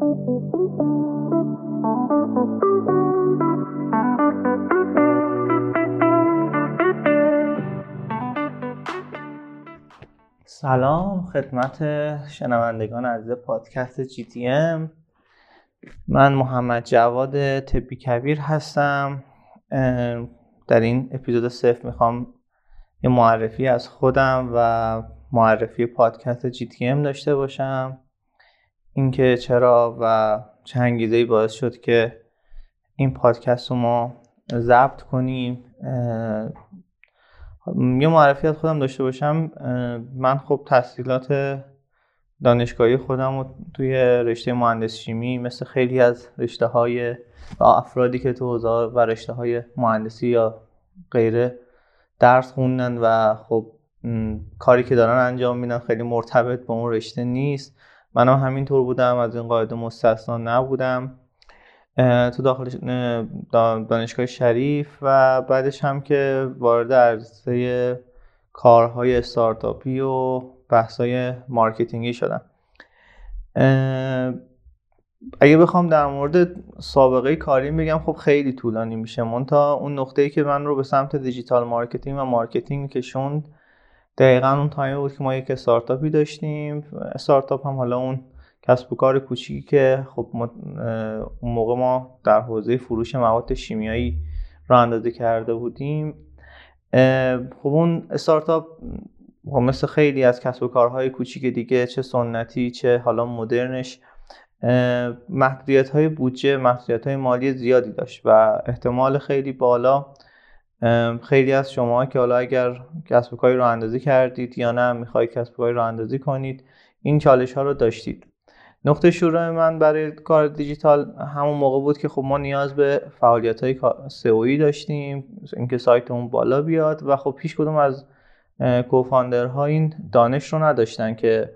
سلام خدمت شنوندگان عزیز پادکست جی تی ام من محمد جواد تبی کبیر هستم. در این اپیزود صفر می‌خوام یه معرفی از خودم و معرفی پادکست جی تی ام داشته باشم. اینکه چرا و چه انگیزه باعث شد که این پادکست رو ما ضبط کنیم یه معرفی از خودم داشته باشم. من خب تحصیلات دانشگاهی خودم رو توی رشته مهندس شیمی مثل خیلی از رشته های و افرادی که تو حوزه و رشته های مهندسی یا غیره درس خوندن و خب کاری که دارن انجام میدن خیلی مرتبط با اون رشته نیست. منم هم همینطور بودم از این قاعده مستثنا نبودم. تو داخل دانشگاه شریف و بعدش هم که وارد عرصه کارهای استارتاپی و بحثای مارکتینگی شدم. اگه بخوام در مورد سابقه کاری بگم خب خیلی طولانی میشه. من تا اون نقطه ای که من رو به سمت digital marketing و marketing کشوند دقیقا اون time بود که ما یک استارتاپی داشتیم. استارتاپ هم حالا اون کسب و کار کوچیکی که خب اون موقع ما در حوزه فروش مواد شیمیایی راه اندازی کرده بودیم. خب اون استارتاپ مثل خیلی از کسب و کارهای کوچیک دیگه چه سنتی چه حالا مدرنش محدودیت های بودجه محدودیت های مالی زیادی داشت و احتمال خیلی بالا خیلی از شما که حالا اگر کسب و کاری رو اندازی کردید یا نه می‌خوای کسب و کاری رو اندازی کنید این چالش ها رو داشتید. نقطه شروع من برای کار دیجیتال همون موقع بود که خب ما نیاز به فعالیت های سئویی داشتیم اینکه سایتمون بالا بیاد و خب پیش کدوم از کوفاندرها این دانش رو نداشتن که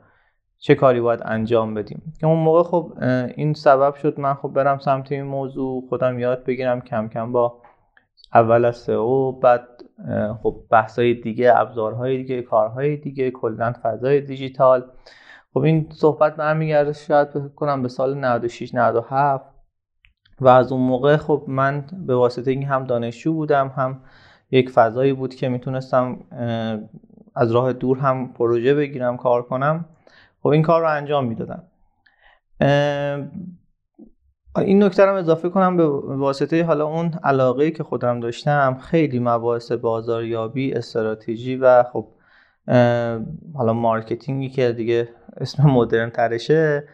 چه کاری باید انجام بدیم. که اون موقع خب این سبب شد من خب برم سمت این موضوع خودم یاد بگیرم کم کم با اول از سئو بعد خب بحثای دیگه ابزارهای دیگه کارهای دیگه کلا فضای دیجیتال. خب این صحبت برمیگرده شاید کنم به سال 96 97 و از اون موقع خب من به واسطه اینکه هم دانشجو بودم هم یک فضایی بود که می‌تونستم از راه دور هم پروژه بگیرم کار کنم خب این کار رو انجام می‌دادم. این نکته رو اضافه کنم به واسطه حالا اون علاقه که خودم داشتم خیلی مباحث بازاریابی استراتژی و خب حالا marketing ی که دیگه اسم مدرن ترشه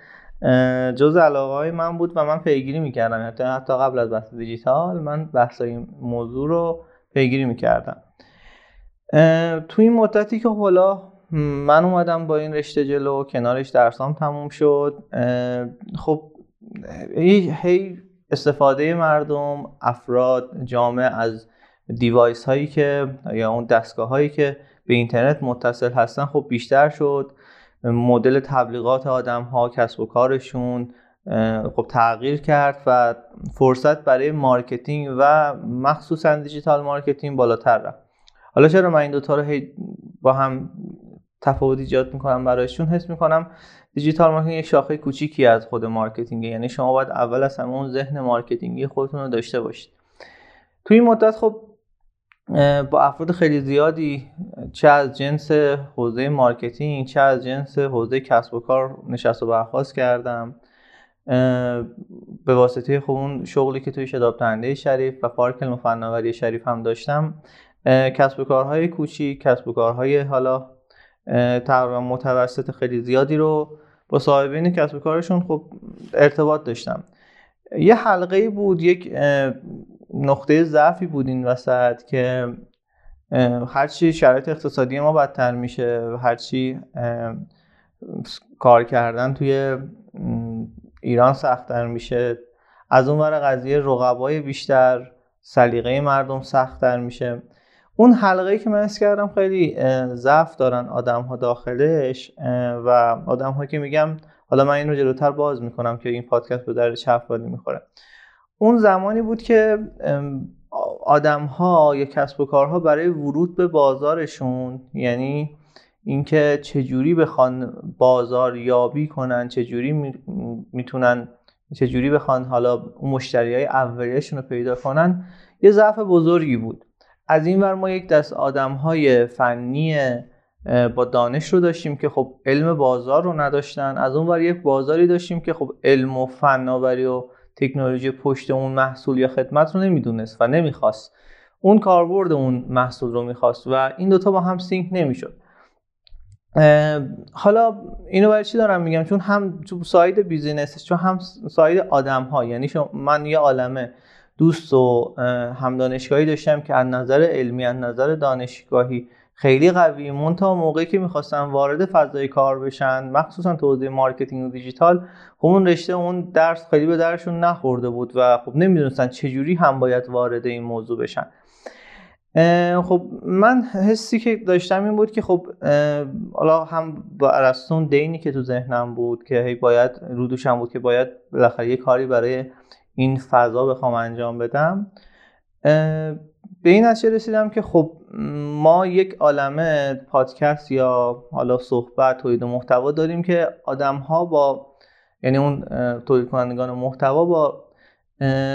جز علاقه های من بود و من پیگیری می‌کردم. حتی, حتی قبل از بحث دیجیتال من بحث این موضوع رو پیگیری می‌کردم. تو این مدتی که حالا من اومدم با این رشته جلو کنارش درسام تموم شد خب هی استفاده مردم افراد جامعه از دیوایس هایی که یا اون دستگاه هایی که به اینترنت متصل هستن خب بیشتر شد. مدل تبلیغات آدم ها کسب و کارشون خب تغییر کرد و فرصت برای marketing و مخصوصا digital marketing بالاتر رفت. حالا چرا من این دوتا رو با هم تفاوت ایجاد می‌کنم برایشون؟ حس می‌کنم digital marketing یک شاخه کوچیکی از خود marketing یعنی شما باید اول از همه اون ذهن marketing ی خودتون رو داشته باشید. توی این مدت خب با افراد خیلی زیادی چه از جنس حوزه marketing چه از جنس حوزه کسب و کار نشست و برخواست کردم. به واسطه خب اون شغلی که توی شداب تنده شریف و پارک علم فناوری شریف هم داشتم. کسب و کارهای کوچیک کسب و کارهای حالا تقریبا متوسط خیلی زیادی رو با صاحبین کسب و کارشون خب ارتباط داشتم. یه حلقه بود یک نقطه ضعفی بود این وسط که هرچی شرایط اقتصادی ما بدتر میشه هرچی کار کردن توی ایران سختتر میشه. از اون ور قضیه رقبای بیشتر سلیقه مردم سختتر میشه. اون حلقه که من کردم خیلی ضعف دارن آدم ها داخلش و آدم ها که میگم حالا من این رو جلوتر باز می‌کنم که این پادکست به در چه افرادی می‌خوره. اون زمانی بود که آدم ها یا کسب و کارها برای ورود به بازارشون یعنی اینکه چجوری بخوان بازار یابی کنن چجوری می‌تونن چجوری بخوان حالا اون مشتری های رو پیدا کنن یه ضعف بزرگی بود. از این ور ما یک دست آدم های فنی با دانش رو داشتیم که خب علم بازار رو نداشتن. از اون ور یک بازاری داشتیم که خب علم و فناوری و تکنولوژی پشت اون محصول یا خدمت رو نمی‌دونست و نمی‌خواست. اون کاربرد اون محصول رو می‌خواست و این دوتا با هم sync نمی‌شد. حالا اینو برای چی دارم میگم؟ چون هم تو side business چون هم side آدم ها یعنی من یه عالمه. دوست و هم دانشگاهی داشتم که از نظر علمی از نظر دانشگاهی خیلی قوی. منتها موقعی که می‌خواستن وارد فضای کار بشن مخصوصا تو حوزه marketing و دیجیتال خب اون رشته اون درس خیلی به دردشون نخورده بود و خب نمی‌دونستن چجوری هم باید وارد این موضوع بشن. خب من حسی که داشتم این بود که خب حالا هم با ارسطون دینی که تو ذهنم بود که هی باید رودوشم بود که باید بالاخره یه کاری برای این فضا بخوام انجام بدم. به این نتیجه رسیدم که خب ما یک عالمه پادکست یا حالا صحبت تولید محتوا داریم که آدم ها با یعنی اون تولید کنندگان محتوا با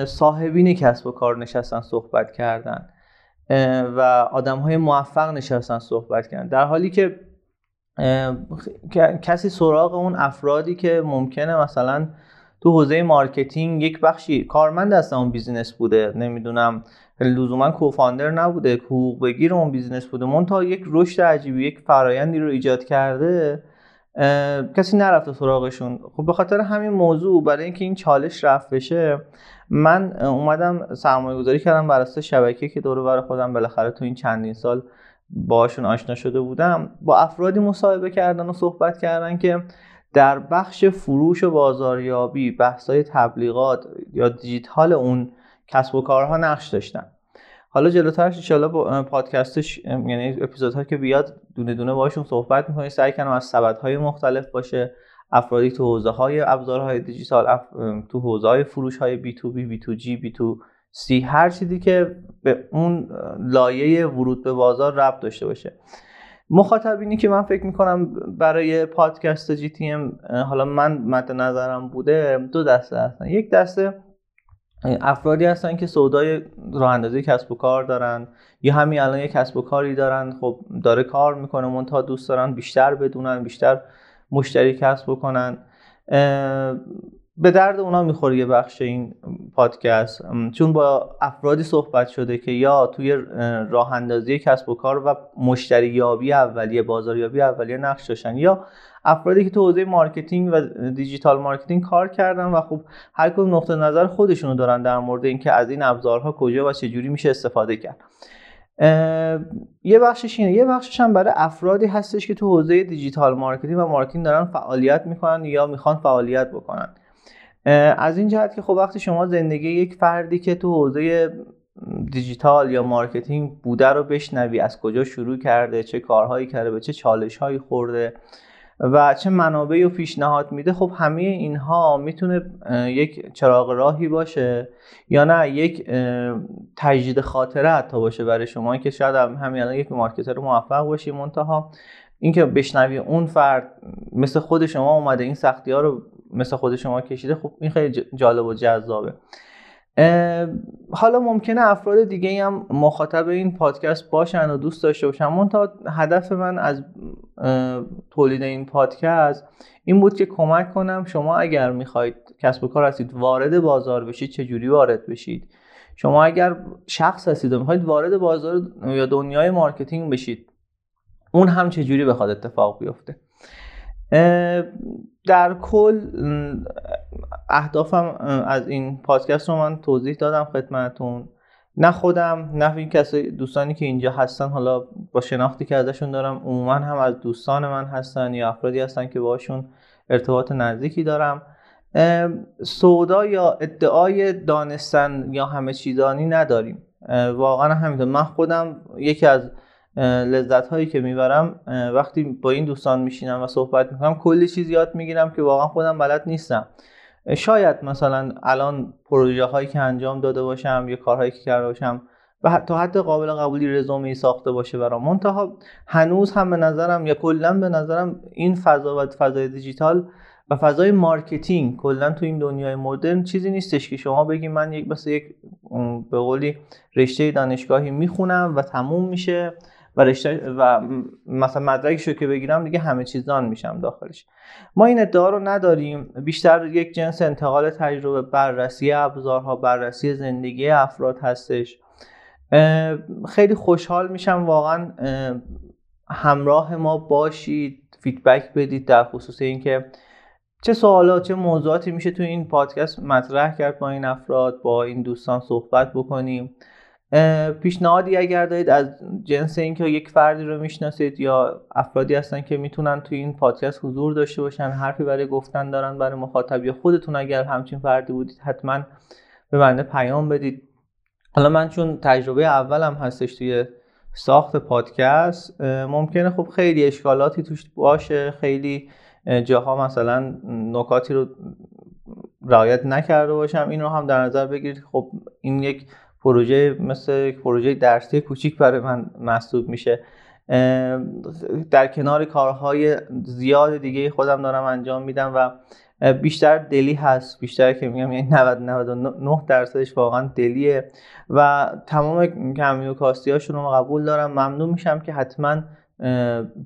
صاحبین کسب و کار نشستن صحبت کردن و آدم های موفق نشستن صحبت کردن. در حالی که کسی سراغ اون افرادی که ممکنه مثلا تو حوزه marketing یک بخشی کارمند هستن اون business بوده. نمی‌دونم لزوما co-founder نبوده حقوق بگیر اون business بوده. منتها یک رشد عجیبی یک فرایندی رو ایجاد کرده کسی نرفته سراغشون. خب به خاطر همین موضوع برای اینکه این چالش رفع بشه من اومدم سرمایه گذاری کردم بر اساس شبکه که دور بر خودم بالاخره تو این چندین سال باشون آشنا شده بودم. با افرادی مصاحبه کردن و صحبت کردن که در بخش فروش و بازاریابی بحثای تبلیغات یا دیجیتال اون کسب و کارها نقش داشتن. حالا جلوترش ان با پادکستش یعنی اپیزودها که بیاد دونه دونه باشون صحبت می‌کنیم. سعی کنم از سبدهای مختلف باشه افرادی تو حوزه های ابزارهای دیجیتال اف... تو حوزه های فروش های بی تو بی بی تو جی بی تو سی هر چیزی که به اون لایه ورود به بازار ربط داشته باشه. مخاطبینی که من فکر می‌کنم برای پادکست GTM حالا من مد نظرم بوده دو دسته هستن. یک دسته افرادی هستن که سودای راه اندازی کسب و کار دارن یا همین الان یک کسب و کاری دارن. خب داره کار می‌کنه منتها دوست دارن بیشتر بدونن بیشتر مشتری کسب بکنن. به درد اونا می‌خوره یه بخش این پادکست چون با افرادی صحبت شده که یا توی راه اندازی کسب و کار و مشتری یابی اولیه بازاریابی اولیه نقش داشتن یا افرادی که تو حوزه marketing و digital marketing کار کردن و خب هر کدوم نقطه نظر خودشونو دارن در مورد اینکه از این ابزارها کجا و چجوری میشه استفاده کرد. یه بخشش اینه یه بخشش هم برای افرادی هستش که تو حوزه digital marketing و marketing دارن فعالیت می‌کنن یا می‌خوان فعالیت بکنن. از این جهت که خب وقتی شما زندگی یک فردی که تو حوزه دیجیتال یا marketing بوده رو بشنوی از کجا شروع کرده چه کارهایی کرده به چه چالش هایی خورده و چه منابعی رو پیشنهاد میده خب همه اینها می‌تونه یک چراغ راهی باشه یا نه یک تجدید خاطره حتی باشه برای شما که شاید همین الان یک مارکتر موفق باشی منتها اینکه بشنوی اون فرد مثل خود شما اومده این سختی ها رو مثل خود شما کشیده خب این خیلی جالب و جذابه. حالا ممکنه افراد دیگه هم مخاطب این پادکست باشن و دوست داشته باشن. من تا هدف من از تولید این پادکست این بود که کمک کنم شما اگر می‌خواید کسب و کار هستید وارد بازار بشید چجوری وارد بشید؟ شما اگر شخص هستید و می‌خواید وارد بازار یا دنیای marketing بشید اون هم چجوری بخواد اتفاق بیفته. در کل اهدافم از این پادکست رو من توضیح دادم خدمتون نه خودم نه این کسایی دوستانی که اینجا هستن. حالا با شناختی که ازشون دارم عموما هم از دوستان من هستن یا افرادی هستن که باشون ارتباط نزدیکی دارم. سودا یا ادعای دانستن یا همه چیزانی نداریم. واقعا همینطور. من خودم یکی از لذت هایی که می‌برم وقتی با این دوستان میشینم و صحبت می‌کنم کلی چیز یاد می‌گیرم که واقعا خودم بلد نیستم. شاید مثلا الان پروژه هایی که انجام داده باشم یا کارهایی که کرده باشم و حتی حتی قابل قبولی رزومه ساخته باشه برام. منتها هنوز هم به نظرم یا کلا به نظرم این فضا و فضای دیجیتال و فضای marketing کلا تو این دنیای مدرن چیزی نیستش که شما بگی من یک مثل یک به قولی رشته دانشگاهی می‌خونم و تموم میشه. و رشته و مثلا مدرکشو که بگیرم دیگه همه چیزدان میشم داخلش. ما این ادعا رو نداریم. بیشتر یک جنس انتقال تجربه بررسی ابزارها بررسی زندگی افراد هستش. خیلی خوشحال میشم واقعا همراه ما باشید فیدبک بدید در خصوص اینکه چه سوالات چه موضوعاتی میشه تو این پادکست مطرح کرد با این افراد با این دوستان صحبت بکنیم. پیشنهادی اگر دارید از جنس اینکه یک فردی رو می‌شناسید یا افرادی هستن که می‌تونن تو این پادکست حضور داشته باشن حرفی برای گفتن دارن برای مخاطب یا خودتون اگر همچین فردی بودید حتما به بنده پیام بدید. حالا من چون تجربه اولم هستش توی ساخت پادکست ممکنه خب خیلی اشکالاتی توش باشه خیلی جاها مثلا نکاتی رو رعایت نکرده باشم. این رو هم در نظر بگیرید. خب این یک پروژه مثل پروژه درسی کوچیک برای من محسوب میشه. در کنار کارهای زیاد دیگه خودم دارم انجام میدم و بیشتر دلی هست. بیشتر که میگم یعنی 90 99 درصدش واقعا دلیه و تمام کمیو کاستی هاشون رو قبول دارم. ممنون میشم که حتما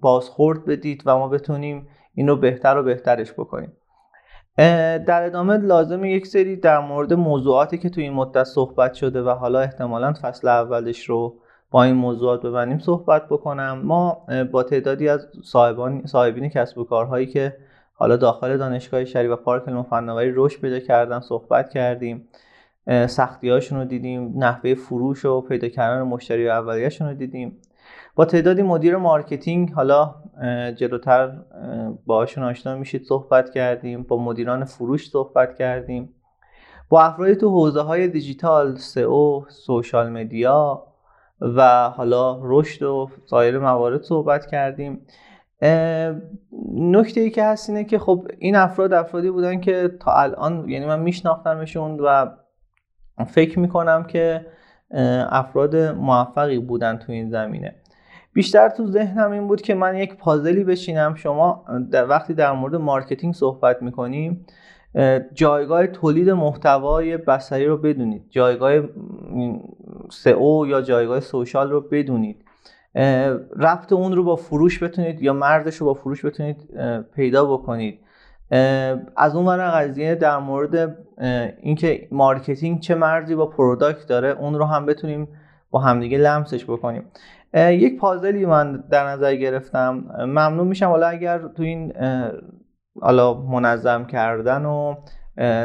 بازخورد بدید و ما بتونیم این رو بهتر و بهترش بکنیم. در ادامه لازم یک سری در مورد موضوعاتی که توی این مدت صحبت شده و حالا احتمالا فصل اولش رو با این موضوعات ببنیم صحبت بکنم. ما با تعدادی از صاحبان صاحبین کسب و کارهایی که حالا داخل دانشگاه شریف و پارک علم فناوری رشد پیدا کردن صحبت کردیم. سختی هاشون رو دیدیم نحوه فروش و پیدا کردن مشتری اولیه‌شون رو دیدیم. با تعدادی مدیر marketing حالا جلوتر باهاشون آشنا میشید صحبت کردیم با مدیران فروش صحبت کردیم. با افرادی تو حوزه های digital SEO social media و حالا رشد و سایر موارد صحبت کردیم. نکته ای که هست اینه که خب این افراد افرادی بودن که تا الان یعنی من میشناختمشون و فکر می‌کنم که افراد موفقی بودن تو این زمینه. بیشتر تو ذهنم این بود که من یک پازلی بچینم. شما در وقتی در مورد marketing صحبت می‌کنیم جایگاه تولید محتوای بصری رو بدونید. جایگاه SEO یا جایگاه social رو بدونید. ربط اون رو با فروش بتونید یا مرزش رو با فروش بتونید پیدا بکنید. از اون ور قضیه در مورد اینکه marketing چه مرزی با product داره اون رو هم بتونیم با همدیگه لمسش بکنیم. یک پازلی من در نظر گرفتم. ممنون میشم. حالا اگر تو این حالا منظم کردن و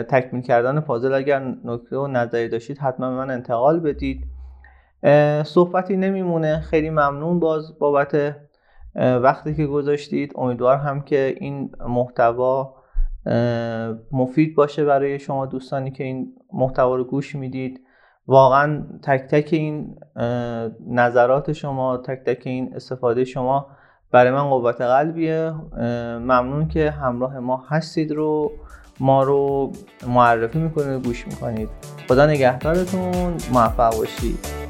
تکمیل کردن پازل اگر نکته و نظری داشتید حتما به من انتقال بدید. صحبتی نمیمونه. خیلی ممنون باز بابت وقتی که گذاشتید. امیدوار هم که این محتوا مفید باشه برای شما دوستانی که این محتوا رو گوش می‌دید. واقعا تک تک این نظرات شما تک تک این استفاده شما برای من قوت قلبیه. ممنون که همراه ما هستید رو ما رو معرفی می‌کنید گوش می‌کنید. خدا نگهدارتون موفق باشید.